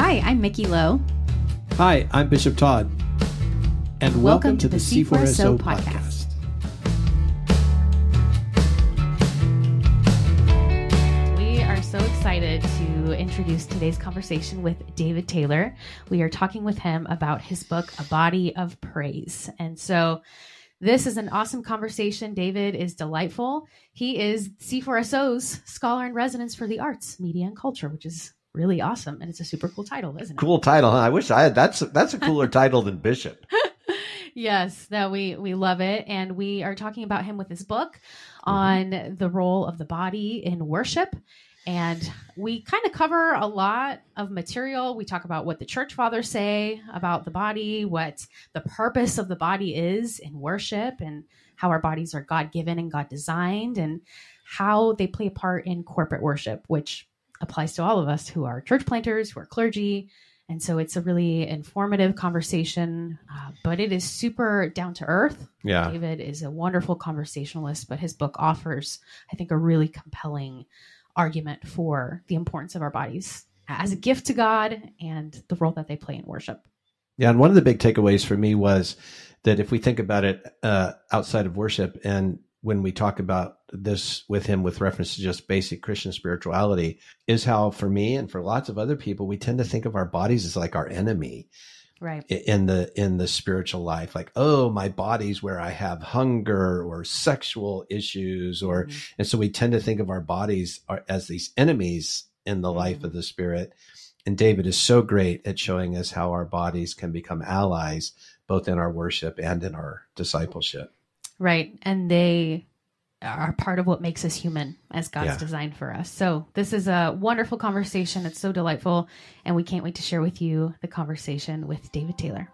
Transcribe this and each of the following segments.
Hi, I'm Mickey Lowe. Hi, I'm Bishop Todd. And welcome, Welcome to, to the the C4SO C4SO podcast. We are so excited to introduce today's conversation with David Taylor. We are talking with him about his book, A Body of Praise. And so this is an awesome conversation. David is delightful. He is C4SO's scholar in residence for the arts, media, and culture, which is really awesome. And it's a super cool title, isn't it? Cool title, huh? I wish I had that's that's a cooler title than Bishop. yes, that we we love it, and we are talking about him with his book mm-hmm. on the role of the body in worship. And we kind of cover a lot of material. We talk about what the church fathers say about the body, what the purpose of the body is in worship, and how our bodies are God given and God designed, and how they play a part in corporate worship, which applies to all of us who are church planters, who are clergy, and so it's a really informative conversation, uh, but it is super down to earth. Yeah. David is a wonderful conversationalist, but his book offers, I think, a really compelling argument for the importance of our bodies as a gift to God and the role that they play in worship. Yeah, and one of the big takeaways for me was that if we think about it uh, outside of worship, and when we talk about this with him with reference to just basic Christian spirituality, is how for me and for lots of other people, we tend to think of our bodies as like our enemy Right. in the in the spiritual life. Like, oh, my body's where I have hunger or sexual issues, or Mhm. and so we tend to think of our bodies as these enemies in the life Mhm. of the spirit. And David is so great at showing us how our bodies can become allies, both in our worship and in our discipleship. Right. And they are part of what makes us human as God's Yeah. designed for us. So this is a wonderful conversation. It's so delightful. And we can't wait to share with you the conversation with David Taylor.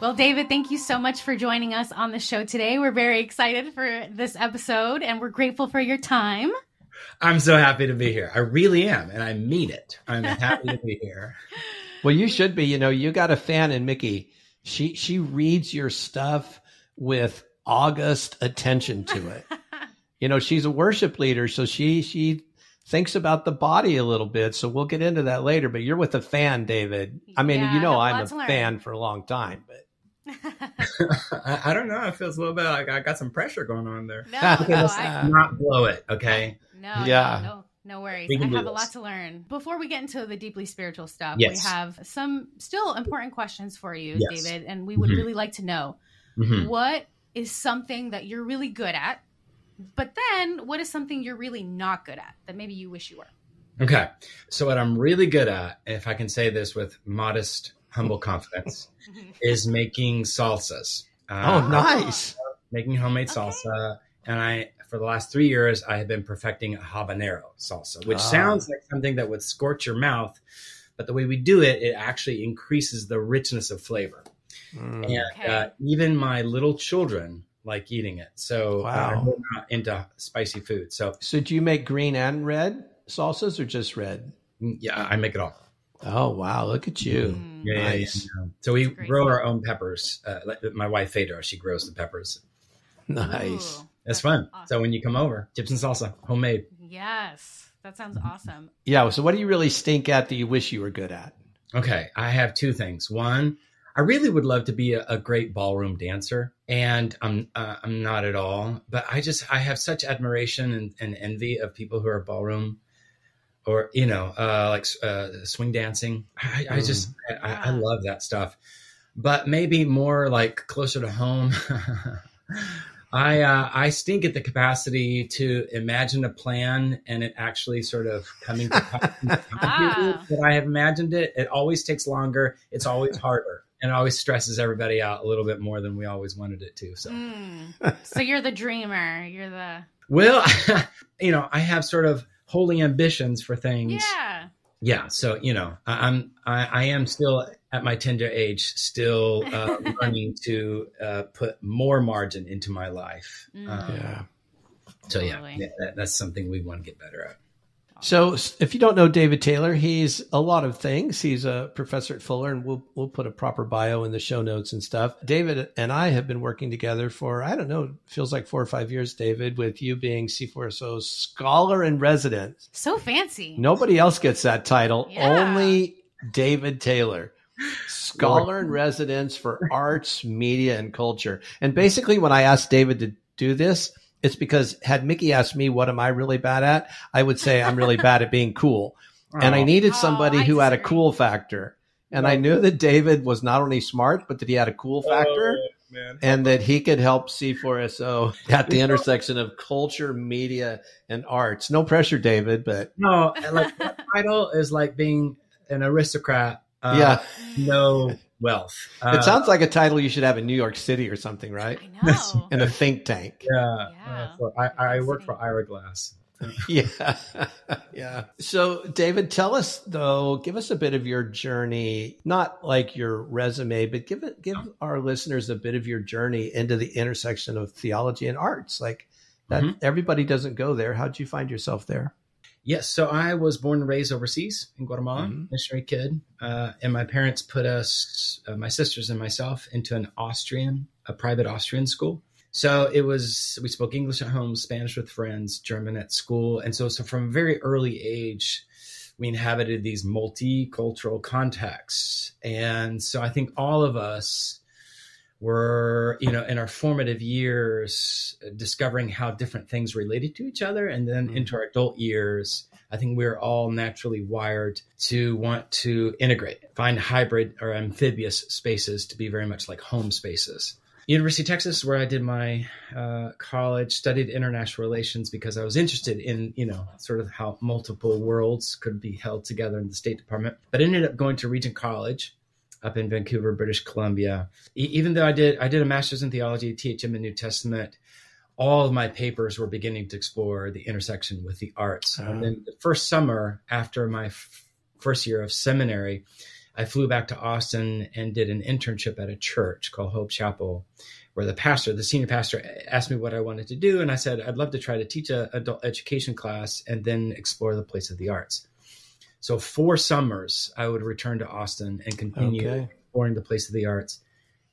Well, David, thank you so much for joining us on the show today. We're very excited for this episode and we're grateful for your time. I'm so happy to be here. I really am, and I mean it. I'm happy to be here. Well, you should be. You know, you got a fan in Mickey. She she reads your stuff with august attention to it. you know, she's a worship leader, so she she thinks about the body a little bit. So we'll get into that later. But you're with a fan, David. I mean, Yeah, you know, I have I'm a learn. fan for a long time, but I, I don't know. It feels a little bit like I got some pressure going on there. no, Okay, no, let's I, Not blow it, okay? No, Yeah. no, no, no worries. I can do have a lot to learn. Before we get into the deeply spiritual stuff, Yes. we have some still important questions for you, Yes. David, and we would Mhm. really like to know Mhm. what is something that you're really good at, but then what is something you're really not good at that maybe you wish you were? Okay. So, what I'm really good at, if I can say this with modest, humble confidence, is making salsas. Uh, oh, nice. Making homemade Okay. salsa. And I, for the last three years, I have been perfecting a habanero salsa, which Ah. sounds like something that would scorch your mouth. But the way we do it, it actually increases the richness of flavor. Mm. and Okay. uh, even my little children like eating it. So Wow. uh, they're not into spicy food. So So do you make green and red salsas or just red? mm, yeah, I make it all. Oh wow, look at you. Mm. Yeah, yeah, Nice. yeah. So we grow our own peppers. Uh, my wife Phaedra, she grows the peppers. Nice. Ooh, It's fun. awesome. So when you come over, chips and salsa, homemade. yes, that sounds Mm-hmm. awesome. Yeah, so what do you really stink at that you wish you were good at? Okay, I have two things. One, I really would love to be a, a great ballroom dancer, and I'm uh, I'm not at all. But I just I have such admiration and, and envy of people who are ballroom, or you know, uh, like uh, swing dancing. I, I just I, I Yeah. love that stuff. But maybe more like closer to home. I uh, I stink at the capacity to imagine a plan and it actually sort of coming to Ah. that I have imagined it. It always takes longer. It's always harder, and it always stresses everybody out a little bit more than we always wanted it to. So, Mm. So you're the dreamer. You're the well, you know, I have sort of holy ambitions for things. yeah. Yeah, so you know, I, I'm I, I am still at my tender age, still uh, learning to uh, put more margin into my life. Mm. Um, Yeah. So yeah, Totally. yeah that, that's something we want to get better at. So, if you don't know David Taylor, he's a lot of things. He's a professor at Fuller, and we'll we'll put a proper bio in the show notes and stuff. David and I have been working together for I don't know, feels like four or five years. David, with you being C4SO scholar in residence. So fancy. Nobody else gets that title. Yeah. Only David Taylor. Scholar in residence for arts, media, and culture. And basically, when I asked David to do this, it's because had Mickey asked me, what am I really bad at? I would say I'm really bad at being cool. And I Oh. needed Oh, somebody I who had a cool factor. And I knew that David was not only smart, but that he had a cool oh, factor Oh, man. and that he could help C4SO at the intersection of culture, media, and arts. No pressure, David, but No, like that title is like being an aristocrat. Uh, yeah, no wealth. Uh, it sounds like a title you should have in New York City or something, right? I know. In a think tank. Yeah. Yeah. Uh, so I, I work for Ira Glass. Yeah. yeah. So, David, tell us though, give us a bit of your journey, not like your resume, but give it, give our listeners a bit of your journey into the intersection of theology and arts. Like that, Mhm. everybody doesn't go there. How'd you find yourself there? Yes, so I was born and raised overseas in Guatemala, Mhm. missionary kid, uh, and my parents put us, uh, my sisters and myself, into an Austrian, a private Austrian school. So it was we spoke English at home, Spanish with friends, German at school, and so so from a very early age, we inhabited these multicultural contexts, and so I think all of us were you know in our formative years uh, discovering how different things related to each other. And then Mhm. into our adult years i think we're all naturally wired to want to integrate find hybrid or amphibious spaces to be very much like home spaces. University of texas where i did my uh, college studied international relations because i was interested in you know sort of how multiple worlds could be held together in the state department but ended up going to regent college up in Vancouver, British Columbia. E- even though I did I did a master's in theology, THM and New Testament, all of my papers were beginning to explore the intersection with the arts. Uh-huh. And then the first summer after my f- first year of seminary, I flew back to Austin and did an internship at a church called Hope Chapel, where the pastor, the senior pastor, asked me what I wanted to do, and I said I'd love to try to teach a adult education class and then explore the place of the arts. So four summers, I would return to Austin and continue Okay. exploring the place of the arts.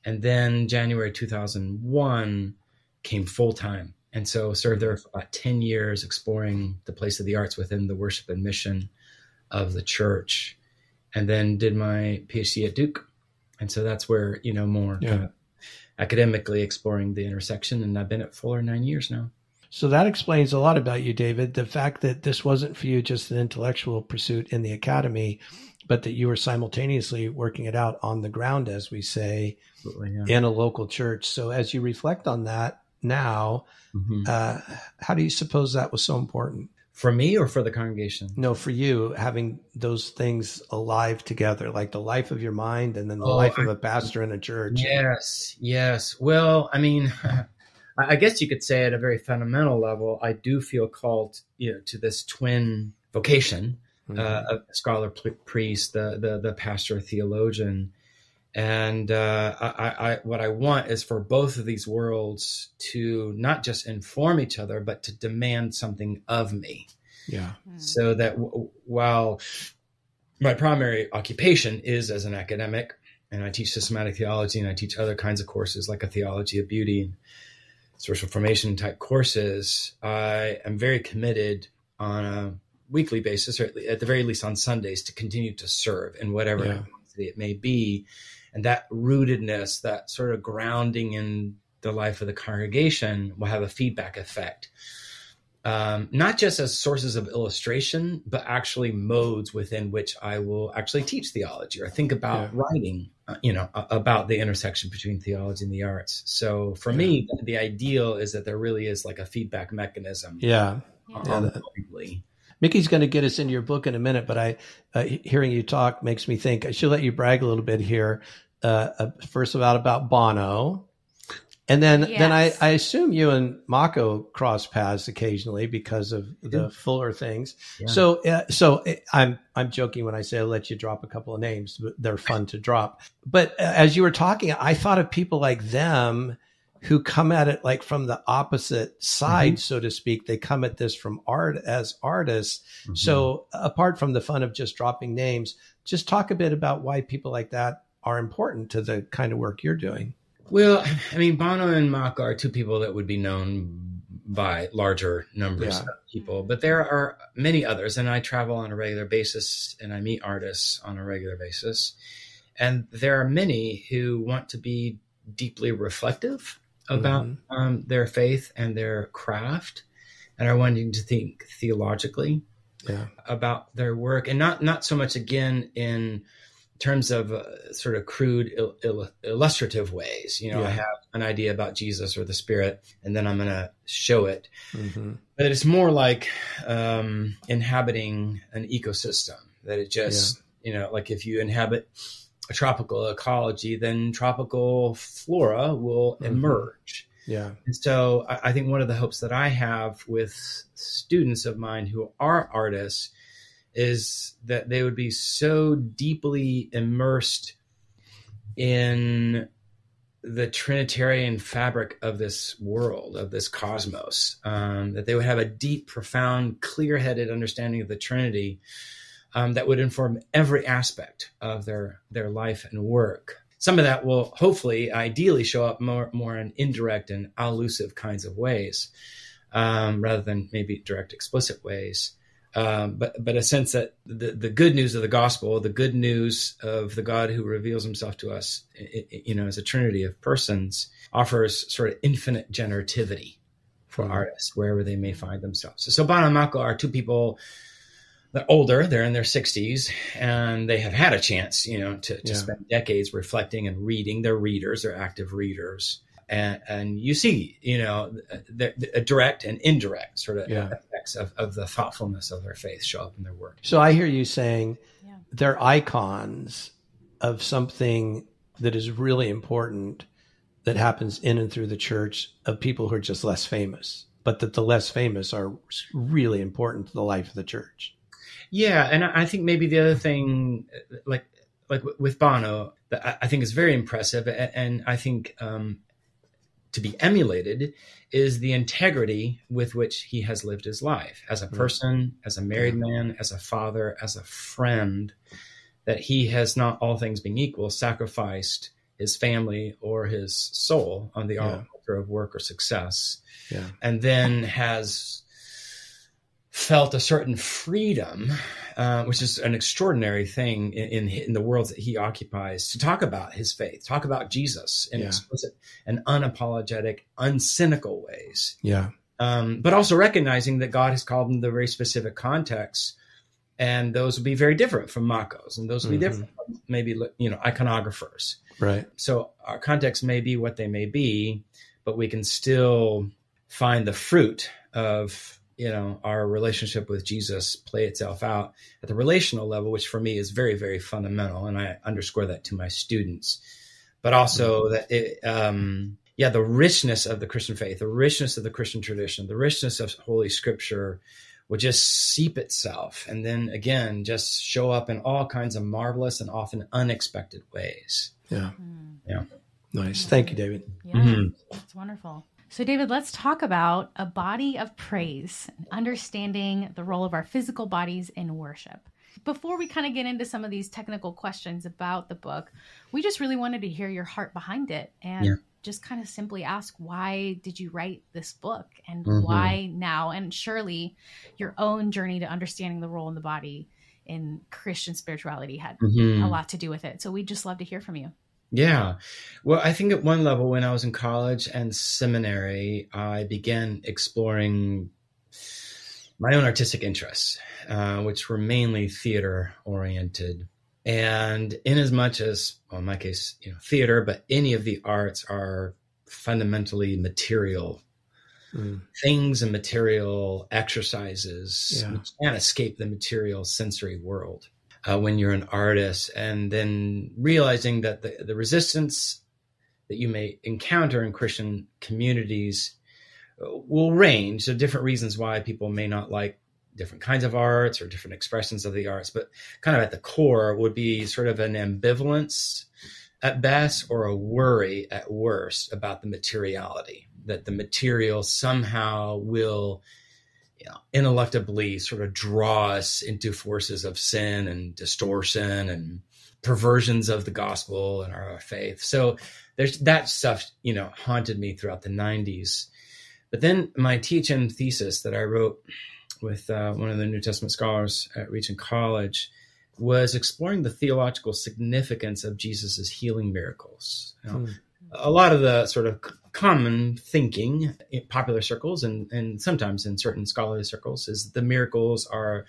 And then January 2001 came full time. And so served there for about 10 years exploring the place of the arts within the worship and mission of the church. And then did my PhD at Duke. And so that's where, you know, more Yeah. kind of academically exploring the intersection. And I've been at Fuller nine years now. So that explains a lot about you, David. The fact that this wasn't for you just an intellectual pursuit in the academy, but that you were simultaneously working it out on the ground, as we say, Yeah. in a local church. So as you reflect on that now, Mhm. uh, how do you suppose that was so important? For me or for the congregation? No, for you having those things alive together, like the life of your mind and then the Oh, life of a pastor in a church. Yes, yes. Well, I mean, I I guess you could say at a very fundamental level, I do feel called, you know, to this twin vocation uh, of scholar, priest, the the the pastor, theologian, and uh, I, I, I what I want is for both of these worlds to not just inform each other, but to demand something of me. Yeah. so that w- while my primary occupation is as an academic and i teach systematic theology and i teach other kinds of courses like a theology of beauty and social formation type courses i am very committed on a weekly basis or at the very least on sundays to continue to serve in whatever Yeah. it may be and that rootedness that sort of grounding in the life of the congregation will have a feedback effect um, not just as sources of illustration, but actually modes within which I will actually teach theology or think about Yeah. writing, uh, you know, about the intersection between theology and the arts. So for me, the ideal is that there really is like a feedback mechanism. Yeah. Yeah. Yeah. Mickey's going to get us into your book in a minute, but I, uh, hearing you talk makes me think I should let you brag a little bit here. Uh, uh, first about about Bono, and then then I, I assume you and Mako cross paths occasionally because of the Yeah. Fuller things. Yeah. So uh, so uh, I'm I'm joking when I say I'll let you drop a couple of names, but they're fun to drop. But uh, as you were talking, I thought of people like them who come at it like from the opposite side, Mhm. so to speak. They come at this from art as artists. Mhm. So, apart from the fun of just dropping names, just talk a bit about why people like that are important to the kind of work you're doing. Well, I mean, Bono and Mako are two people that would be known by larger numbers Yeah. of people, but there are many others, and I travel on a regular basis and I meet artists on a regular basis. And there are many who want to be deeply reflective about Mhm. um, their faith and their craft and are wanting to think theologically Yeah. about their work and not not so much again in terms of uh, sort of crude il- il- illustrative ways. You know i have an idea about jesus or the spirit and then i'm going to show it. Hmm but it's more like um, inhabiting an ecosystem that it just you know like if you inhabit a tropical ecology then tropical flora will Mhm. emerge. Yeah. and so I, I think one of the hopes that I have with students of mine who are artists is that they would be so deeply immersed in the Trinitarian fabric of this world, of this cosmos, um, that they would have a deep, profound, clear headed understanding of the Trinity um, that would inform every aspect of their, their life and work. Some of that will hopefully, ideally, show up more, more in indirect and allusive kinds of ways, um, rather than maybe direct, explicit ways. Um, but but a sense that the, the good news of the gospel, the good news of the God who reveals Himself to us, you know, as a Trinity of persons, offers sort of infinite generativity for Mhm. artists wherever they may find themselves. So, so Bono and Mako are two people. They're older; they're in their sixties, and they have had a chance, you know, to, to Yeah. spend decades reflecting and reading. They're readers; they're active readers, and and you see, you know, the, the direct and indirect sort of Yeah. Effects of, of the thoughtfulness of their faith show up in their work. So I hear you saying Yeah. they're icons of something that is really important that happens in and through the church of people who are just less famous, but that the less famous are really important to the life of the church. Yeah, and I I think maybe the other thing, like like with Bono, that I- I think is very impressive, and I think um, to be emulated is the integrity with which he has lived his life as a Mm. person, as a married man, as a father, as a friend. That he has not, all things being equal, sacrificed his family or his soul on the Yeah. altar of work or success Yeah. and then has felt a certain freedom, uh, which is an extraordinary thing in, in in the worlds that he occupies, to talk about his faith, talk about Jesus in Yeah. explicit and unapologetic, uncynical ways, Yeah. um, but also recognizing that God has called him to very specific contexts. And those will be very different from Mako's, and those will be Mhm. different from maybe you know iconographers Right. so our contexts may be what they may be, but we can still find the fruit of you know our relationship with Jesus play itself out at the relational level, which for me is very very fundamental, and I underscore that to my students. But also that it, um, yeah, the richness of the Christian faith, the richness of the Christian tradition, the richness of Holy Scripture would just seep itself, and then again just show up in all kinds of marvelous and often unexpected ways. Yeah. Mm. Nice. Thank you, David. Yeah, Mhm. that's wonderful. So, David, let's talk about a body of praise, understanding the role of our physical bodies in worship. Before we kind of get into some of these technical questions about the book, we just really wanted to hear your heart behind it and Yeah. just kind of simply ask why did you write this book and Mhm. why now? And surely your own journey to understanding the role in the body in Christian spirituality had Mhm. a lot to do with it. So, we'd just love to hear from you. Yeah. Well, I think at one level, when I was in college and seminary, I began exploring my own artistic interests, uh, which were mainly theater oriented. And in as much as, well, in my case, you know, theater, but any of the arts are fundamentally material Mm. things and material exercises. Yeah. You can't escape the material sensory world uh, when you're an artist. And then realizing that the, the resistance that you may encounter in Christian communities uh, will range. So, different reasons why people may not like different kinds of arts or different expressions of the arts, but kind of at the core would be sort of an ambivalence at best or a worry at worst about the materiality, that the material somehow will ineluctably sort of draw us into forces of sin and distortion and perversions of the gospel and our faith. So there's that stuff, you know, haunted me throughout the 90s. But then my teaching thesis that I wrote with uh, one of the New Testament scholars at Regent College was exploring the theological significance of Jesus's healing miracles. You know, hmm. A lot of the sort of common thinking in popular circles and, and sometimes in certain scholarly circles is the miracles are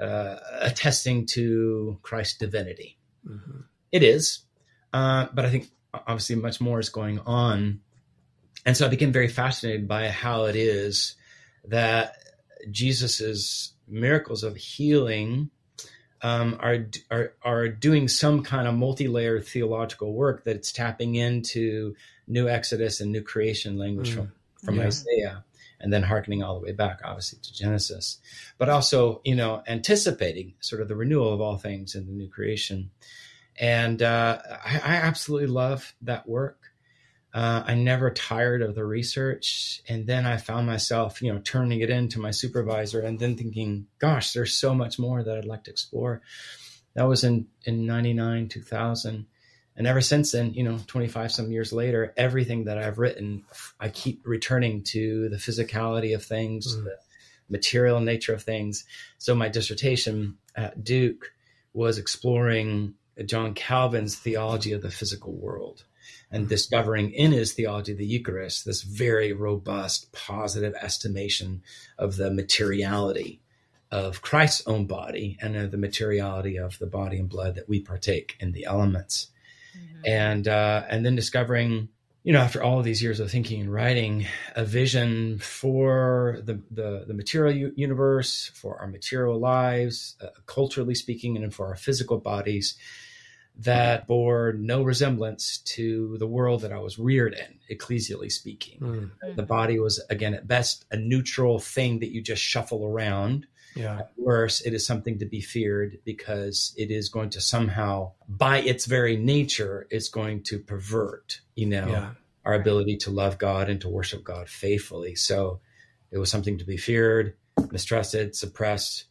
uh, attesting to Christ's divinity. Mm-hmm. It is, uh, but I think obviously much more is going on. And so I became very fascinated by how it is that Jesus's miracles of healing um, are, are are doing some kind of multi-layered theological work that it's tapping into new Exodus and new creation language mm. from from yeah. Isaiah, and then harkening all the way back, obviously, to Genesis, but also you know anticipating sort of the renewal of all things in the new creation, and uh, I, I absolutely love that work. Uh, I never tired of the research. And then I found myself, you know, turning it into my supervisor and then thinking, gosh, there's so much more that I'd like to explore. That was in, in 99, 2000. And ever since then, you know, 25 some years later, everything that I've written, I keep returning to the physicality of things, mm. the material nature of things. So my dissertation at Duke was exploring John Calvin's theology of the physical world and discovering in his theology of the Eucharist this very robust, positive estimation of the materiality of Christ's own body and of the materiality of the body and blood that we partake in the elements. Mm-hmm. And uh, and then discovering, you know, after all of these years of thinking and writing, a vision for the the, the material u- universe, for our material lives, uh, culturally speaking, and for our physical bodies that bore no resemblance to the world that I was reared in, ecclesially speaking. Mm. The body was, again, at best, a neutral thing that you just shuffle around. Yeah. At worst, it is something to be feared because it is going to somehow, by its very nature, it's going to pervert, you know, yeah. our ability to love God and to worship God faithfully. So it was something to be feared, mistrusted, suppressed,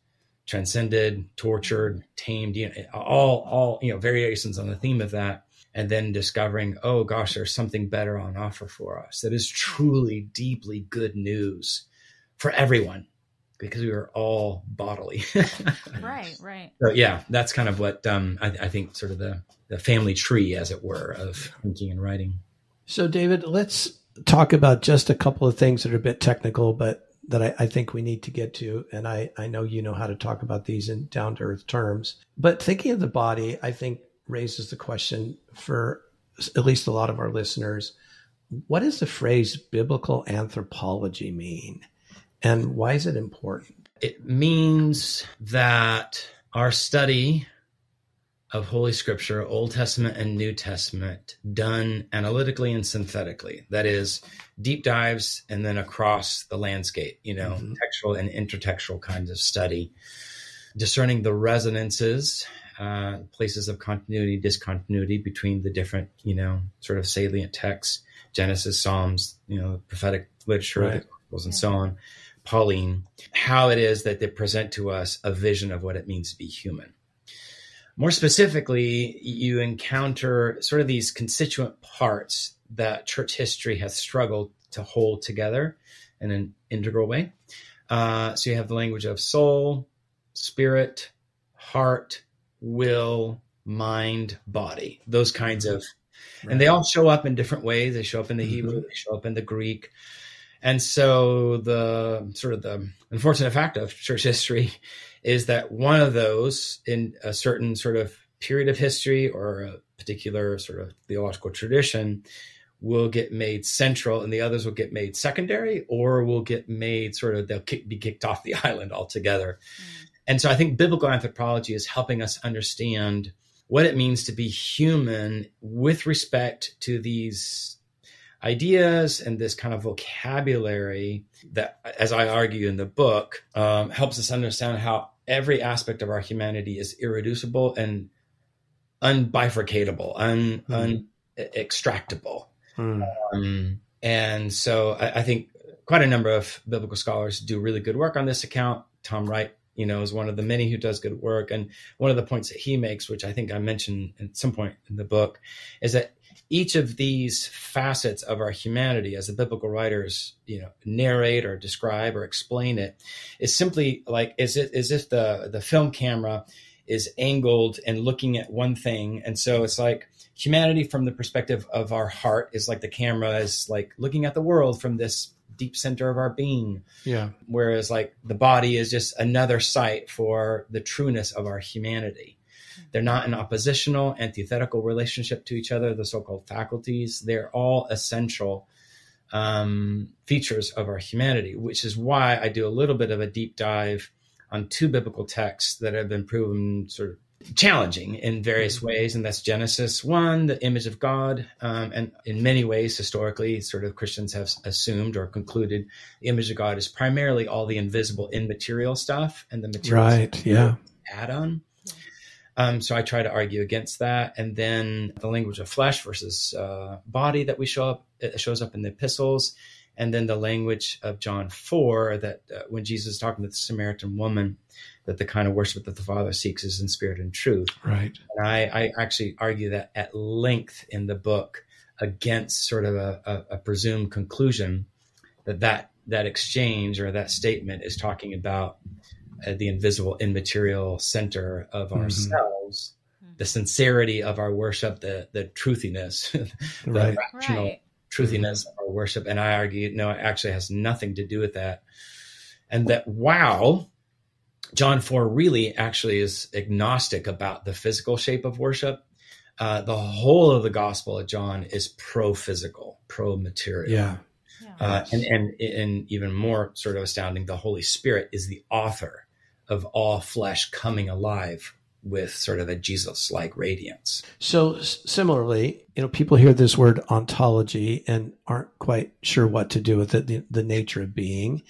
transcended, tortured, tamed, you know, all all you know variations on the theme of that, and then discovering, oh gosh, there's something better on offer for us that is truly deeply good news for everyone because we are all bodily. right, right. So yeah, that's kind of what um, I, I think sort of the the family tree, as it were, of thinking and writing. So David, let's talk about just a couple of things that are a bit technical, but that I, I, think we need to get to. And I, I know you know how to talk about these in down to earth terms. But thinking of the body, I think raises the question for at least a lot of our listeners what does the phrase biblical anthropology mean? And why is it important? It means that our study of Holy Scripture, Old Testament and New Testament, done analytically and synthetically. That is, deep dives and then across the landscape, you know, mm-hmm. textual and intertextual kinds of study, discerning the resonances, uh, places of continuity, discontinuity between the different, you know, sort of salient texts, Genesis, Psalms, you know, prophetic literature, right. and yeah. so on. Pauline, how it is that they present to us a vision of what it means to be human more specifically, you encounter sort of these constituent parts that church history has struggled to hold together in an integral way. Uh, so you have the language of soul, spirit, heart, will, mind, body, those kinds of, right. and they all show up in different ways. They show up in the mm-hmm. Hebrew, they show up in the Greek. And so the sort of the unfortunate fact of church history is that one of those in a certain sort of period of history or a particular sort of theological tradition will get made central and the others will get made secondary or will get made sort of they'll kick, be kicked off the island altogether. Mm. And so I think biblical anthropology is helping us understand what it means to be human with respect to these ideas and this kind of vocabulary that, as I argue in the book, um, helps us understand how every aspect of our humanity is irreducible and unbifurcatable, un, mm. un extractable. Mm. Um, and so I, I, think quite a number of biblical scholars do really good work on this account. Tom Wright, you know, is one of the many who does good work. And one of the points that he makes, which I think I mentioned at some point in the book, is that each of these facets of our humanity, as the biblical writers, you know, narrate or describe or explain it, is simply like as it as if the the film camera is angled and looking at one thing. And so it's like humanity from the perspective of our heart is like the camera is like looking at the world from this deep center of our being. Yeah. Whereas like the body is just another site for the trueness of our humanity. They're not in oppositional, antithetical relationship to each other, the so called faculties. They're all essential um, features of our humanity, which is why I do a little bit of a deep dive on two biblical texts that have been proven sort of challenging in various mm-hmm. ways, and that's Genesis 1, the image of God. Um, and in many ways, historically, sort of Christians have assumed or concluded the image of God is primarily all the invisible, immaterial stuff, and the material right, yeah, add on. Um, so I try to argue against that, and then the language of flesh versus uh, body that we show up it shows up in the epistles, and then the language of John four that uh, when Jesus is talking to the Samaritan woman, that the kind of worship that the Father seeks is in spirit and truth. Right. And I, I actually argue that at length in the book against sort of a, a, a presumed conclusion that, that that exchange or that statement is talking about uh, the invisible, immaterial center of mm-hmm. ourselves, the sincerity of our worship, the the truthiness, the right. rational right. truthiness of our worship. And I argue, no, it actually has nothing to do with that. And that wow, John 4 really actually is agnostic about the physical shape of worship. Uh, the whole of the Gospel of John is pro physical, pro material. Yeah. Uh, and, and, and even more sort of astounding, the Holy Spirit is the author of all flesh coming alive with sort of a Jesus like radiance. So, similarly, you know, people hear this word ontology and aren't quite sure what to do with it, the, the nature of being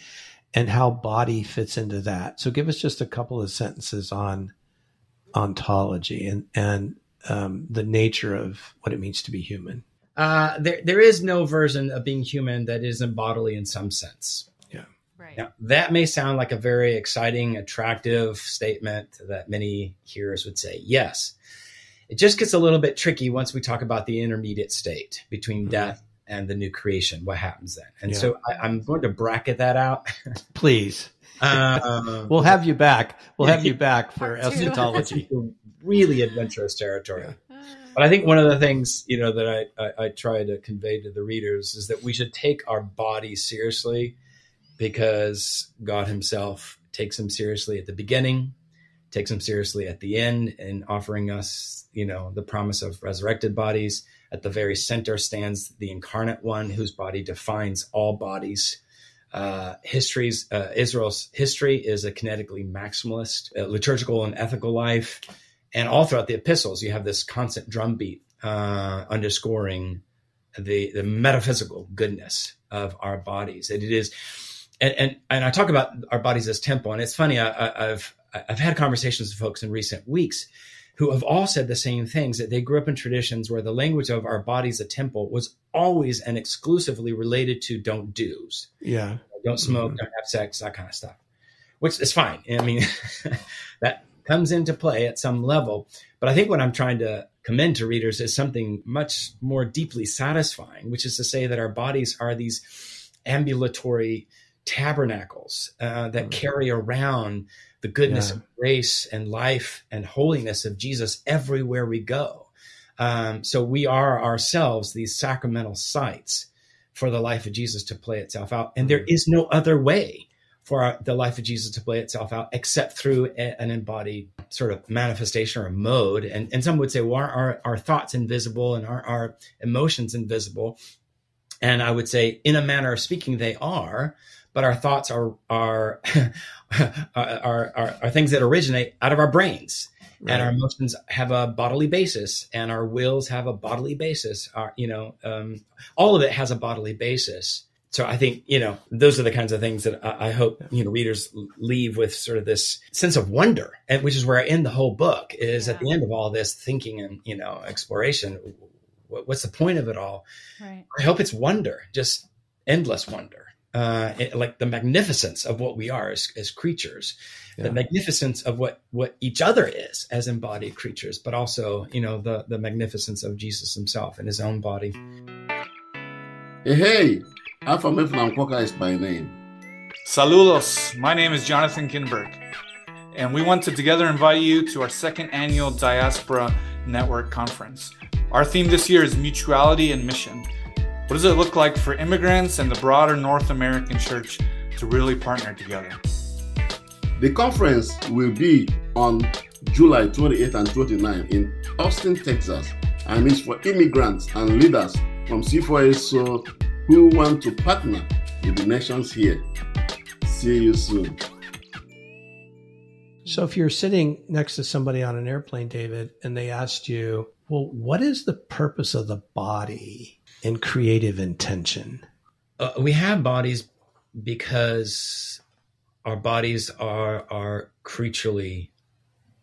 and how body fits into that. So give us just a couple of sentences on ontology and and um, the nature of what it means to be human. Uh, there, there is no version of being human that isn't bodily in some sense. Yeah. Right. Now, that may sound like a very exciting, attractive statement that many hearers would say, yes. It just gets a little bit tricky once we talk about the intermediate state between mm-hmm. death and the new creation. What happens then? And yeah. so I, am going to bracket that out. Please. Um, we'll have you back. We'll have you back for eschatology. really adventurous territory. Yeah. But I think one of the things you know that I, I, I try to convey to the readers is that we should take our bodies seriously because God Himself takes them seriously at the beginning, takes them seriously at the end, and offering us you know the promise of resurrected bodies at the very center stands the incarnate one, whose body defines all bodies. Uh, history's uh, Israel's history is a kinetically maximalist, uh, liturgical and ethical life, and all throughout the epistles, you have this constant drumbeat uh, underscoring the the metaphysical goodness of our bodies. And it is, and, and and I talk about our bodies as temple, and it's funny. I, I've I've had conversations with folks in recent weeks who have all said the same things that they grew up in traditions where the language of our bodies a temple was always and exclusively related to don't do's. Yeah. Don't smoke, mm-hmm. don't have sex, that kind of stuff, which is fine. I mean, that comes into play at some level. But I think what I'm trying to commend to readers is something much more deeply satisfying, which is to say that our bodies are these ambulatory tabernacles uh, that mm-hmm. carry around the goodness yeah. grace and life and holiness of Jesus everywhere we go. Um, so we are ourselves these sacramental sites for the life of Jesus to play itself out. And there mm. no other way for our, the life of Jesus to play itself out except through a, an embodied sort of manifestation or mode. And, and some would say, well, are our thoughts invisible and are our emotions invisible? And I would say, in a manner of speaking, they are but our thoughts are are are, are, are things that originate out of our brains. Right. And our emotions have a bodily basis, and our wills have a bodily basis. Our, you know, um, all of it has a bodily basis. so I think you know those are the kinds of things that I, I hope you know readers leave with sort of this sense of wonder, and which is where I end the whole book. Is yeah. at the end of all this thinking and you know exploration, what's the point of it all? Right. I hope it's wonder, just endless wonder. Uh, it, like the magnificence of what we are as, as creatures, yeah. the magnificence of what what each other is as embodied creatures, but also you know the the magnificence of Jesus Himself in His own body. Hey, hey, Alpha Mephilam Quokka is my name. Saludos, my name is Jonathan Kinberg, and we want to together invite you to our second annual Diaspora Network Conference. Our theme this year is mutuality and mission. What does it look like for immigrants and the broader North American church to really partner together? The conference will be on July 28 and 29 in Austin, Texas, and it's for immigrants and leaders from C4SO who want to partner with the nations here. See you soon. So, if you're sitting next to somebody on an airplane, David, and they asked you, well, what is the purpose of the body? And creative intention? Uh, we have bodies because our bodies are are creaturely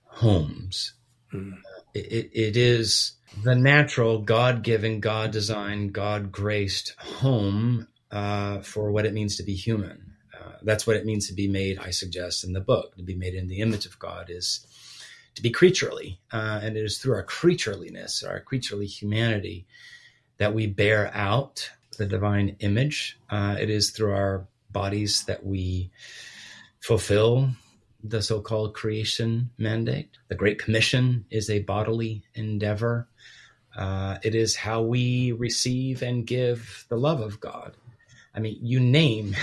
homes. Mm. It, it is the natural, God given, God designed, God graced home uh, for what it means to be human. Uh, that's what it means to be made, I suggest, in the book. To be made in the image of God is to be creaturely. Uh, and it is through our creatureliness, our creaturely humanity, that we bear out the divine image. Uh, it is through our bodies that we fulfill the so called creation mandate. The Great Commission is a bodily endeavor. Uh, it is how we receive and give the love of God. I mean, you name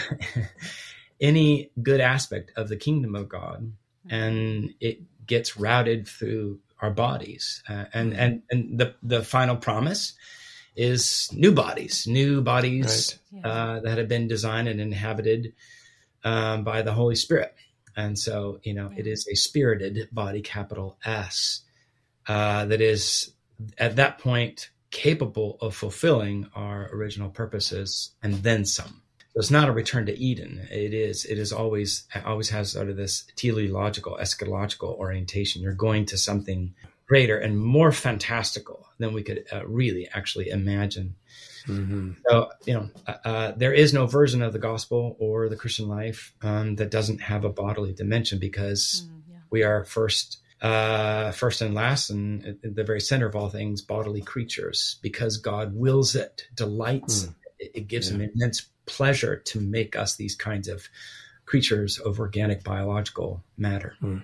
any good aspect of the kingdom of God, and it gets routed through our bodies. Uh, and and and the the final promise is new bodies, new bodies right. uh, that have been designed and inhabited um, by the Holy Spirit. And so, you know, yeah. it is a spirited body, capital S, uh, that is at that point capable of fulfilling our original purposes and then some. So it's not a return to Eden. It is. It is always always has sort of this teleological, eschatological orientation. You're going to something greater and more fantastical than we could uh, really actually imagine. Mm-hmm. So, you know, uh, uh, there is no version of the gospel or the Christian life um, that doesn't have a bodily dimension because mm, yeah. we are first, uh, first and last, and at the very center of all things, bodily creatures. Because God wills it, delights, mm. it, it, gives yeah. Him immense pleasure to make us these kinds of creatures of organic biological matter. Mm.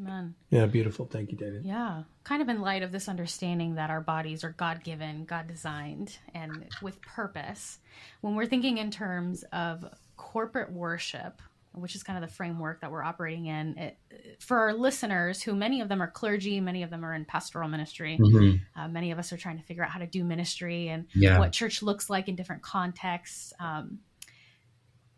Amen. Yeah, beautiful. Thank you, David. Yeah. Kind of in light of this understanding that our bodies are God given, God designed, and with purpose, when we're thinking in terms of corporate worship, which is kind of the framework that we're operating in, it, for our listeners, who many of them are clergy, many of them are in pastoral ministry, mm-hmm. uh, many of us are trying to figure out how to do ministry and yeah. what church looks like in different contexts. Um,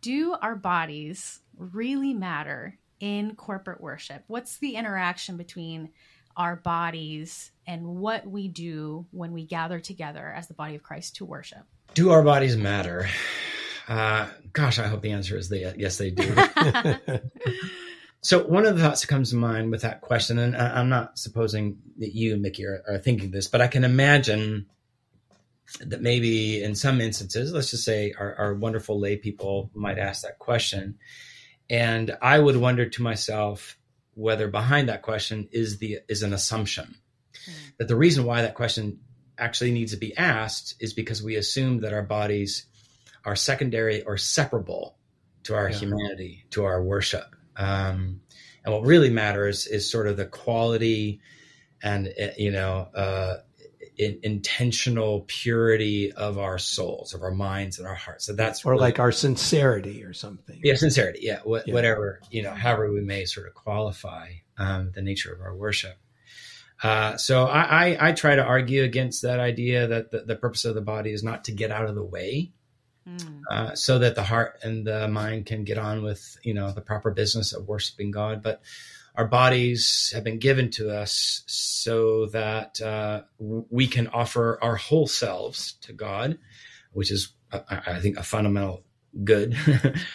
do our bodies really matter in corporate worship? What's the interaction between our bodies and what we do when we gather together as the body of Christ to worship? Do our bodies matter? Uh, gosh, I hope the answer is the yes, they do. so one of the thoughts that comes to mind with that question, and I'm not supposing that you, Mickey, are, are thinking this, but I can imagine that maybe in some instances, let's just say our, our wonderful lay people might ask that question and I would wonder to myself whether behind that question is the is an assumption mm. that the reason why that question actually needs to be asked is because we assume that our bodies are secondary or separable to our yeah. humanity, to our worship. Um, and what really matters is sort of the quality and eh, you know uh, in, intentional purity of our souls, of our minds and our hearts. So that's or really, like our sincerity or something. Yeah, sincerity. Yeah, wh- yeah. whatever you know, however we may sort of qualify um, the nature of our worship. Uh, so I, I, I, try to argue against that idea that the, the, purpose of the body is not to get out of the way, mm. uh, so that the heart and the mind can get on with you know the proper business of worshiping God, but our bodies have been given to us so that uh, we can offer our whole selves to God, which is I, I think, a fundamental good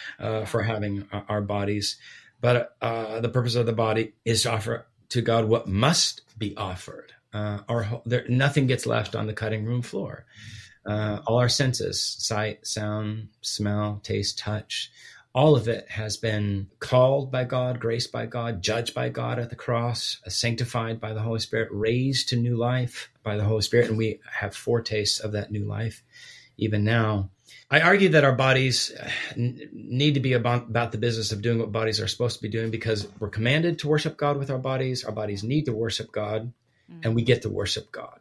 uh, for having our bodies. But uh, the purpose of the body is to offer to God what must be offered. Uh, our there, nothing gets left on the cutting room floor. Uh, all our senses sight, sound, smell, taste, touch all of it has been called by God, graced by God, judged by God at the cross, sanctified by the Holy Spirit, raised to new life by the Holy Spirit. And we have foretastes of that new life even now. I argue that our bodies need to be about, about, the business of doing what bodies are supposed to be doing because we're commanded to worship God with our bodies. Our bodies need to worship God, mm. and we get to worship God.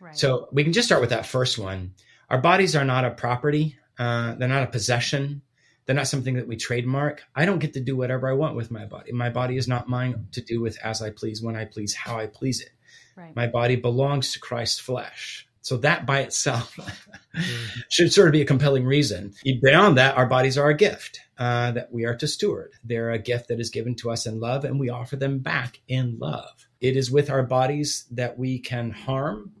Right. So we can just start with that first one. Our bodies are not a property, uh, they're not a possession. They're not something that we trademark. I don't get to do whatever I want with my body. My body is not mine to do with as I please, when I please, how I please it. Right. My body belongs to Christ's flesh. So that by itself mm-hmm. should sort of be a compelling reason. Beyond that, our bodies are a gift uh, that we are to steward. They're a gift that is given to us in love, and we offer them back in love. It is with our bodies that we can harm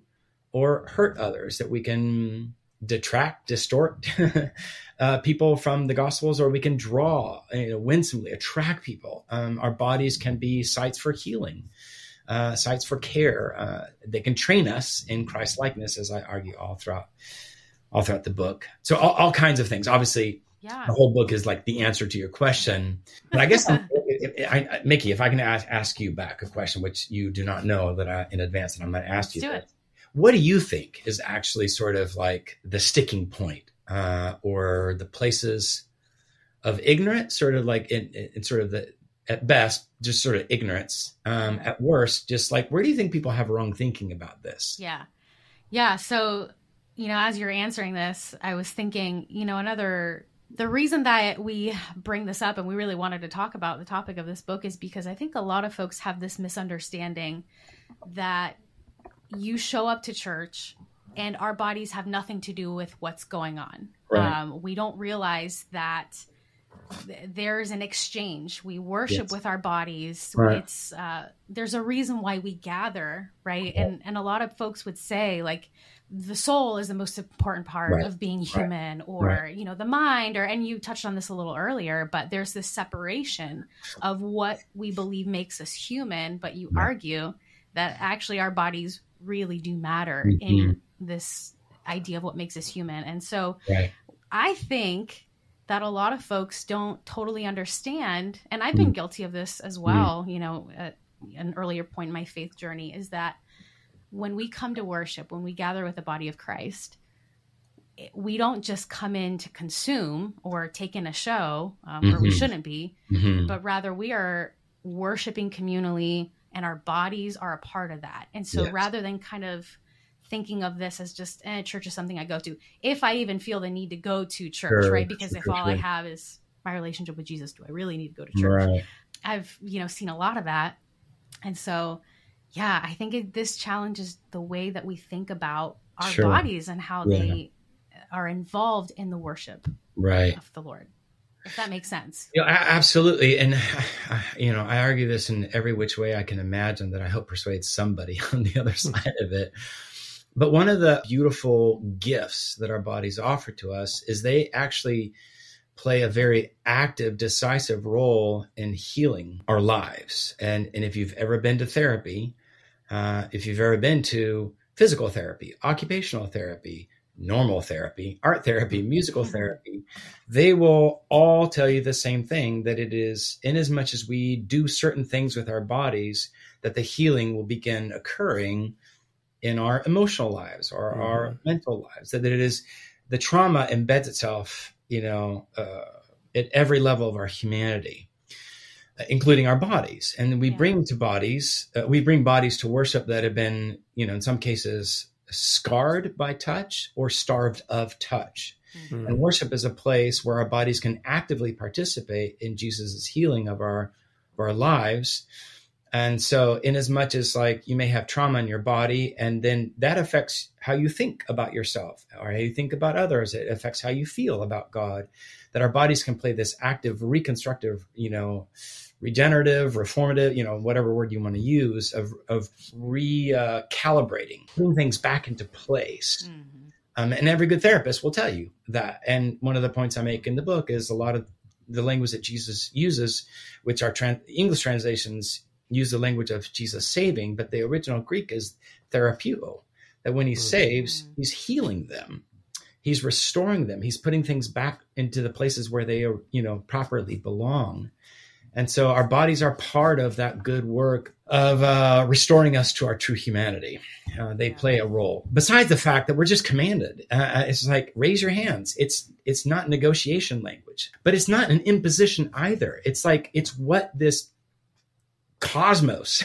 or hurt others, that we can detract, distort uh, people from the Gospels, or we can draw, you know, winsomely attract people. Um, our bodies can be sites for healing, uh, sites for care. Uh, they can train us in Christ likeness, as I argue all throughout all throughout the book. So all, all kinds of things. Obviously, yeah. the whole book is like the answer to your question. But I guess, I, I, Mickey, if I can ask, ask, you back a question, which you do not know that I, in advance, and I'm going to ask Let's you. What do you think is actually sort of like the sticking point uh, or the places of ignorance, sort of like in, in sort of the, at best, just sort of ignorance. Um, at worst, just like where do you think people have wrong thinking about this? Yeah. Yeah. So, you know, as you're answering this, I was thinking, you know, another the reason that we bring this up and we really wanted to talk about the topic of this book is because I think a lot of folks have this misunderstanding that you show up to church and our bodies have nothing to do with what's going on. Right. Um, we don't realize that th- there's an exchange. We worship yes. with our bodies. Right. It's uh, there's a reason why we gather, right? And and a lot of folks would say like the soul is the most important part right. of being human or you know the mind or and you touched on this a little earlier but there's this separation of what we believe makes us human but you argue that actually our bodies really do matter mm-hmm. in this idea of what makes us human. And so right. I think that a lot of folks don't totally understand, and I've been mm. guilty of this as well, mm. you know, at an earlier point in my faith journey, is that when we come to worship, when we gather with the body of Christ, we don't just come in to consume or take in a show um, mm-hmm. where we mm-hmm. shouldn't be, mm-hmm. but rather we are worshiping communally and our bodies are a part of that. And so yes. rather than kind of thinking of this as just eh, church is something I go to, if I even feel the need to go to church, sure. right? Because if all. I have is my relationship with Jesus, do I really need to go to church? Right. I've you know seen a lot of that, and so yeah, I think it, this challenges the way that we think about our sure. bodies and how yeah. they are involved in the worship right. of the Lord if that makes sense. Yeah, absolutely. And, you know, I argue this in every which way I can imagine that I hope persuade somebody on the other side of it. But one of the beautiful gifts that our bodies offer to us is they actually play a very active, decisive role in healing our lives. And, and if you've ever been to therapy, uh, if you've ever been to physical therapy, occupational therapy, normal therapy, art therapy, musical mm-hmm. therapy, they will all tell you the same thing that it is in as much as we do certain things with our bodies that the healing will begin occurring in our emotional lives or mm-hmm. our mental lives that it is the trauma embeds itself you know uh, at every level of our humanity uh, including our bodies and we yeah. bring to bodies uh, we bring bodies to worship that have been you know in some cases scarred by touch or starved of touch. Mm-hmm. And worship is a place where our bodies can actively participate in Jesus' healing of our of our lives. And so, in as much as like you may have trauma in your body, and then that affects how you think about yourself or how you think about others, it affects how you feel about God. That our bodies can play this active, reconstructive, you know, regenerative, reformative, you know, whatever word you want to use, of, of recalibrating, uh, putting things back into place. Mm-hmm. Um, and every good therapist will tell you that. And one of the points I make in the book is a lot of the language that Jesus uses, which our trans- English translations use the language of Jesus saving, but the original Greek is therapeuo. That when he mm-hmm. saves, he's healing them, he's restoring them, he's putting things back into the places where they, you know, properly belong. And so our bodies are part of that good work of uh, restoring us to our true humanity. Uh, they play a role. Besides the fact that we're just commanded, uh, uh, it's like raise your hands. It's it's not negotiation language, but it's not an imposition either. It's like it's what this cosmos,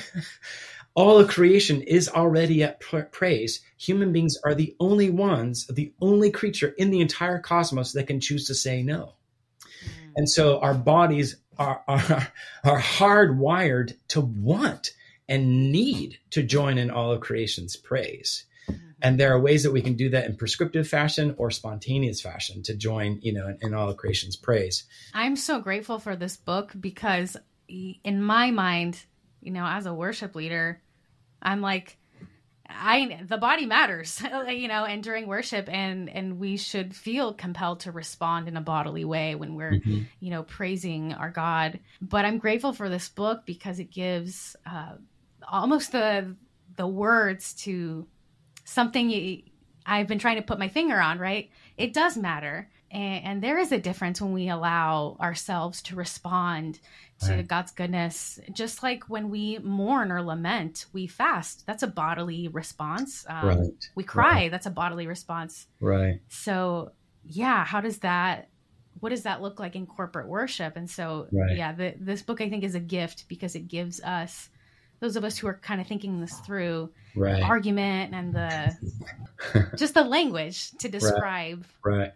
all of creation is already at praise. Human beings are the only ones, the only creature in the entire cosmos that can choose to say no. Mm. And so our bodies are, are, are hardwired to want and need to join in all of creation's praise. Mm-hmm. And there are ways that we can do that in prescriptive fashion or spontaneous fashion to join, you know, in, in all of creation's praise. I'm so grateful for this book because in my mind, you know, as a worship leader, I'm like, I the body matters, you know, and during worship, and and we should feel compelled to respond in a bodily way when we're, mm-hmm. you know, praising our God. But I'm grateful for this book because it gives uh, almost the the words to something you, I've been trying to put my finger on. Right, it does matter, and, and there is a difference when we allow ourselves to respond to right. God's goodness. Just like when we mourn or lament, we fast. That's a bodily response. Um, right. We cry. Right. That's a bodily response. Right. So, yeah, how does that? What does that look like in corporate worship? And so, right. yeah, the, this book I think is a gift because it gives us those of us who are kind of thinking this through right. argument and the just the language to describe right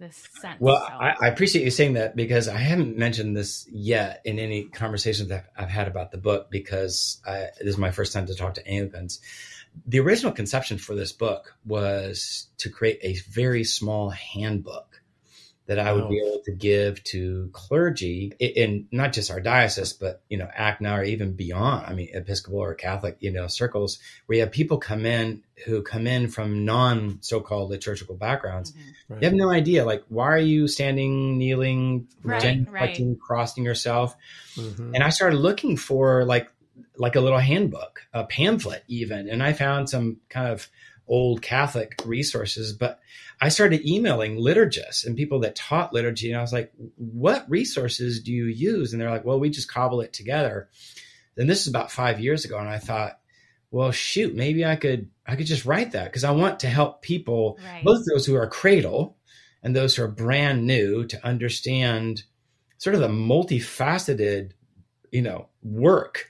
this sense. Well, I, I, appreciate you saying that because I haven't mentioned this yet in any conversations that I've had about the book because I, this is my first time to talk to Anglicans. The original conception for this book was to create a very small handbook that I would oh. be able to give to clergy in not just our diocese, but you know, ACNA or even beyond. I mean, Episcopal or Catholic, you know, circles where you have people come in who come in from non so-called liturgical backgrounds. Mm-hmm. Right. You have no idea, like, why are you standing, kneeling, right, right. crossing yourself? Mm-hmm. And I started looking for like like a little handbook, a pamphlet, even, and I found some kind of old Catholic resources, but I started emailing liturgists and people that taught liturgy. And I was like, what resources do you use? And they're like, well, we just cobble it together. And this is about five years ago. And I thought, well, shoot, maybe I could, I could just write that because I want to help people, right. both those who are cradle and those who are brand new to understand sort of the multifaceted, you know, work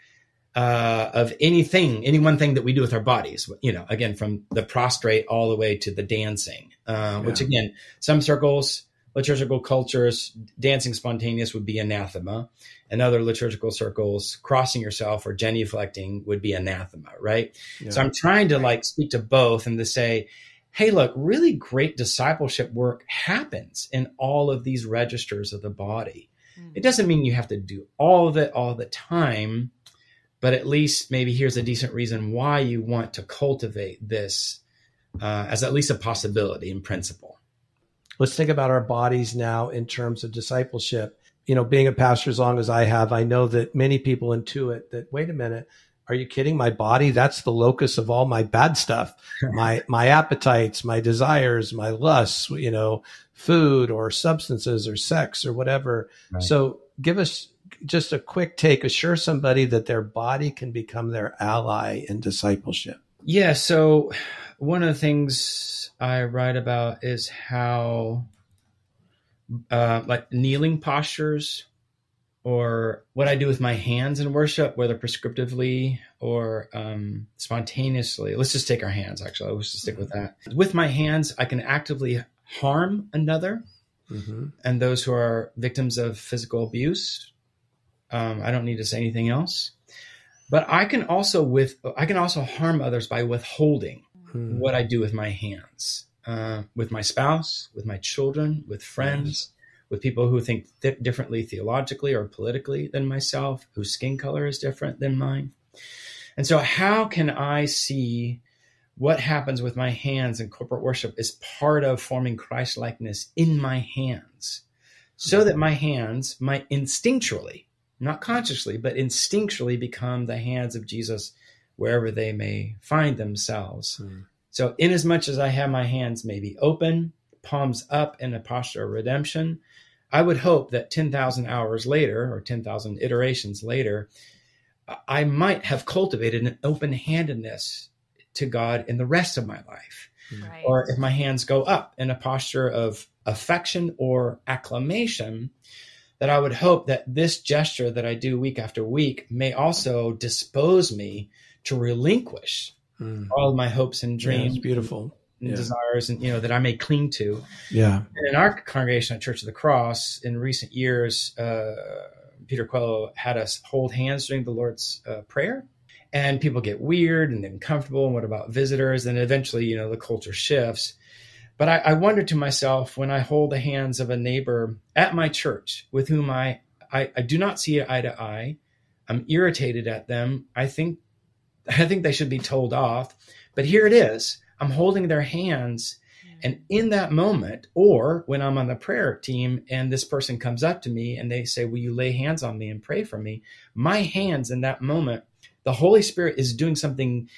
uh, of anything, any one thing that we do with our bodies. You know, again, from the prostrate all the way to the dancing, uh, yeah. which again, some circles, liturgical cultures, dancing spontaneous would be anathema, and other liturgical circles, crossing yourself or genuflecting would be anathema, right? Yeah. So I'm trying to like speak to both and to say, hey, look, really great discipleship work happens in all of these registers of the body. It doesn't mean you have to do all of it all the time but at least maybe here's a decent reason why you want to cultivate this uh, as at least a possibility in principle. Let's think about our bodies now in terms of discipleship. You know, being a pastor as long as I have, I know that many people intuit that, wait a minute, are you kidding? My body, that's the locus of all my bad stuff. my my appetites, my desires, my lusts, you know, food or substances or sex or whatever. Right. So give us just a quick take assure somebody that their body can become their ally in discipleship. Yeah so one of the things i write about is how uh, like kneeling postures or what i do with my hands in worship whether prescriptively or um, spontaneously. Let's just take our hands actually. Let's just stick with that. With my hands i can actively harm another mm-hmm. and those who are victims of physical abuse um, I don't need to say anything else. But I can also with I can also harm others by withholding hmm. what I do with my hands, uh, with my spouse, with my children, with friends, with people who think th- differently theologically or politically than myself, whose skin color is different than mine. And so, how can I see what happens with my hands in corporate worship is part of forming Christ likeness in my hands, so that my hands might instinctually, not consciously, but instinctually become the hands of Jesus wherever they may find themselves. Hmm. So, inasmuch as I have my hands maybe open, palms up in a posture of redemption, I would hope that 10,000 hours later or 10,000 iterations later, I might have cultivated an open handedness to God in the rest of my life. Right. Or if my hands go up in a posture of affection or acclamation, that I would hope that this gesture that I do week after week may also dispose me to relinquish Hmm. all my hopes and dreams it's beautiful. and Yeah. desires and you know that I may cling to. Yeah. And in our congregation at Church of the Cross, in recent years, uh, Peter Coelho had us hold hands during the Lord's uh, Prayer. And people get weird and uncomfortable. And what about visitors? And eventually, you know, the culture shifts. But I, I wonder to myself when I hold the hands of a neighbor at my church with whom I, I, I do not see eye to eye. I'm irritated at them. I think I think they should be told off. But here it is. I'm holding their hands and in that moment, or when I'm on the prayer team and this person comes up to me and they say, Will you lay hands on me and pray for me? My hands in that moment, the Holy Spirit is doing something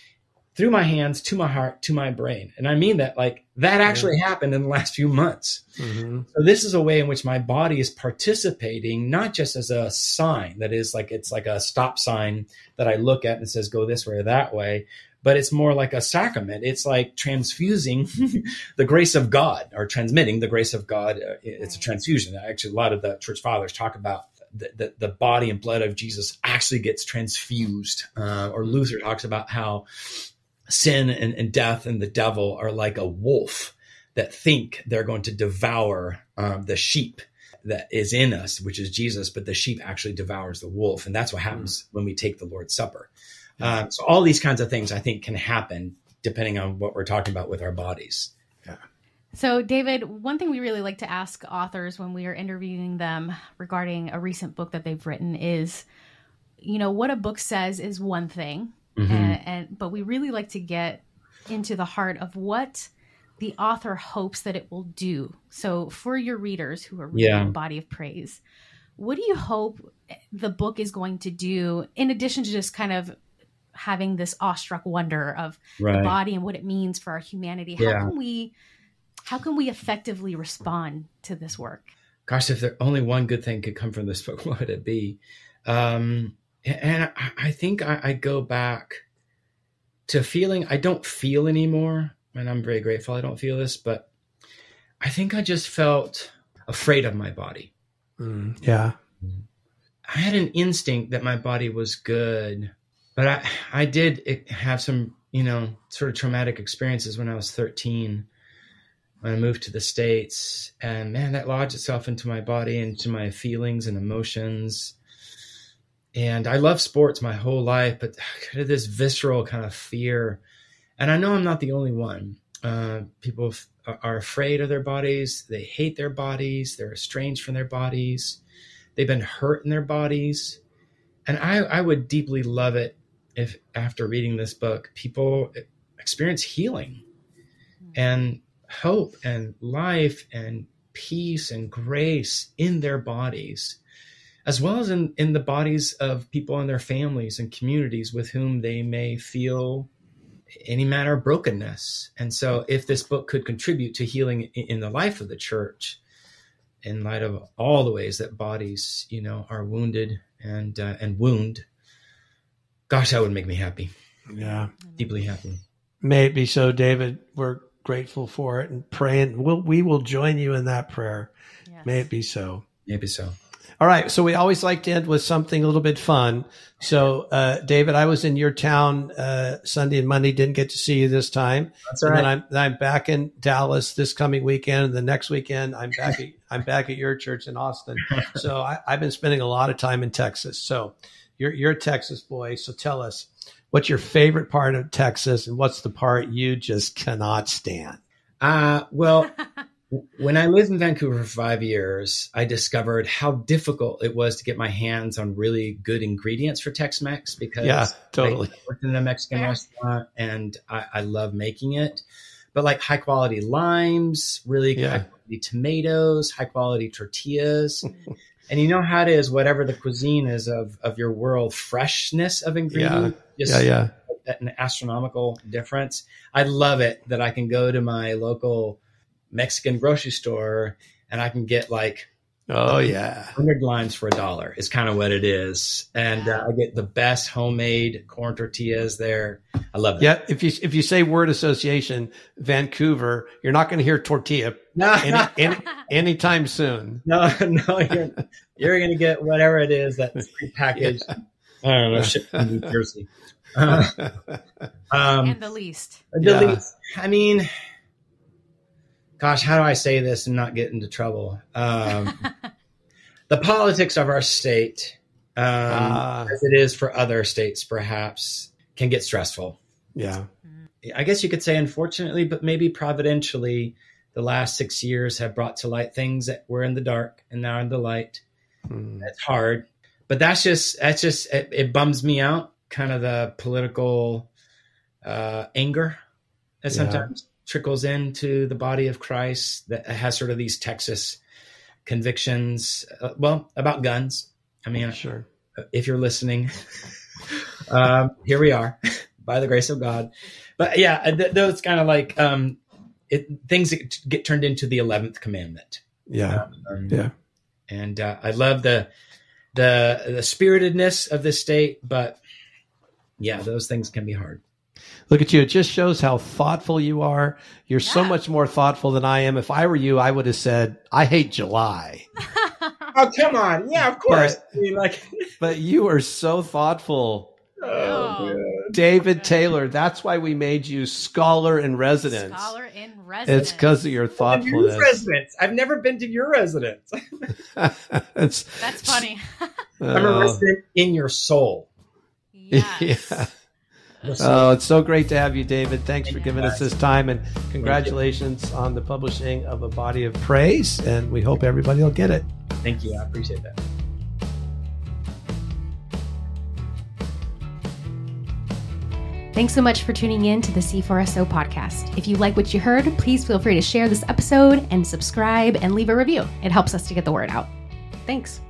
through my hands to my heart, to my brain. And I mean that like that actually happened in the last few months. Mhm. So this is a way in which my body is participating, not just as a sign that is like it's like a stop sign that I look at and says go this way or that way, but it's more like a sacrament. It's like transfusing the grace of God or transmitting the grace of God. Uh, It's a transfusion. Actually, a lot of the church fathers talk about the, the, the body and blood of Jesus actually gets transfused. Uh, or Luther talks about how sin and, and death and the devil are like a wolf that think they're going to devour um, the sheep that is in us, which is Jesus, but the sheep actually devours the wolf. And that's what happens when we take the Lord's Supper. Um, so all these kinds of things I think can happen depending on what we're talking about with our bodies. So, David, one thing we really like to ask authors when we are interviewing them regarding a recent book that they've written is, you know, what a book says is one thing, Mhm. and, and but we really like to get into the heart of what the author hopes that it will do. So, for your readers who are reading Yeah. Body of Praise, what do you hope the book is going to do in addition to just kind of having this awestruck wonder of the body and what it means for our humanity? How Yeah. can we how can we effectively respond to this work? gosh, if there only one good thing could come from this book, what would it be? Um, and I, I think I, I go back to feeling I don't feel anymore, and I'm very grateful I don't feel this, but I think I just felt afraid of my body. Mm, yeah. I had an instinct that my body was good, but I I did have some you know sort of traumatic experiences when I was 13 when I moved to the states, and man, that lodged itself into my body, into my feelings and emotions. And I love sports my whole life, but kind of this visceral kind of fear. And I know I'm not the only one. Uh, people f- are afraid of their bodies. They hate their bodies. They're estranged from their bodies. They've been hurt in their bodies. And I, I would deeply love it if, after reading this book, people experience healing and hope and life and peace and grace in their bodies, as well as in, in the bodies of people and their families and communities with whom they may feel any manner of brokenness. And so, if this book could contribute to healing in, in the life of the church, in light of all the ways that bodies, you know, are wounded and uh, and wound, gosh, that would make me happy, Yeah. deeply happy. May it be so, David. We're grateful for it and praying. We'll, we will join you in that prayer. Yes. May it be so. Maybe so. All right. So we always like to end with something a little bit fun. So, uh, David, I was in your town uh, Sunday and Monday. Didn't get to see you this time. That's and then I'm I'm back in Dallas this coming weekend. And the next weekend, I'm back at I'm back at your church in Austin. So I, I've been spending a lot of time in Texas. So you're you're a Texas boy. So tell us what's your favorite part of Texas, and what's the part you just cannot stand. Uh, well, when I lived in Vancouver for five years, I discovered how difficult it was to get my hands on really good ingredients for Tex-Mex because Yeah, totally. I worked in a Mexican Fair. restaurant and I, I love making it. But like high quality limes, really Yeah. high quality tomatoes, high quality tortillas. and you know how it is, whatever the cuisine is of, of your world, freshness of ingredients. Yeah, yeah. at an astronomical difference. I love it that I can go to my local Mexican grocery store and I can get like Oh yeah. 100 lines for a dollar is kind of what it is. And uh, I get the best homemade corn tortillas there. I love that. Yeah, if you if you say word association, Vancouver, you're not going to hear tortilla No, any, any, anytime soon. no, no, you're, you're going to get whatever it is that's prepackaged. I don't know, shipped from New Jersey. Uh, um, and the least. delete. Yeah. I mean, gosh, how do I say this and not get into trouble? Um, the politics of our state, um, Ah, as it is for other states, perhaps, can get stressful. yeah, I guess you could say, unfortunately, but maybe providentially, the last six years have brought to light things that were in the dark and now in the light. Hmm. It's hard, but that's just that's just it, it bums me out. Kind of the political uh, anger that Yeah. sometimes trickles into the body of Christ that has sort of these Texas convictions. Uh, well, about guns. I mean, sure. if you're listening, um, here we are, by the grace of God. But yeah, th- those kind of like um, it, things that get turned into the eleventh commandment. Yeah, Um, yeah. and uh, I love the the the spiritedness of this state, but yeah, those things can be hard. Look at you. It just shows how thoughtful you are. You're so much more thoughtful than I am. If I were you, I would have said, I hate July. Oh come on, yeah, of course. I mean, like, But you are so thoughtful. Oh. David Taylor, that's why we made you scholar in residence. Scholar in residence. It's because of your your thoughtfulness. residence. I've never been to your residence. That's funny. I'm a uh, resident in your soul. yes. yeah. The soul. Oh, it's so great to have you, David. Thanks for giving us this time and congratulations on the publishing of A Body of Praise. And we hope everybody will get it. Thank you. I appreciate that. Thanks so much for tuning in to the C4SO podcast. If you like what you heard, please feel free to share this episode and subscribe and leave a review. It helps us to get the word out. Thanks.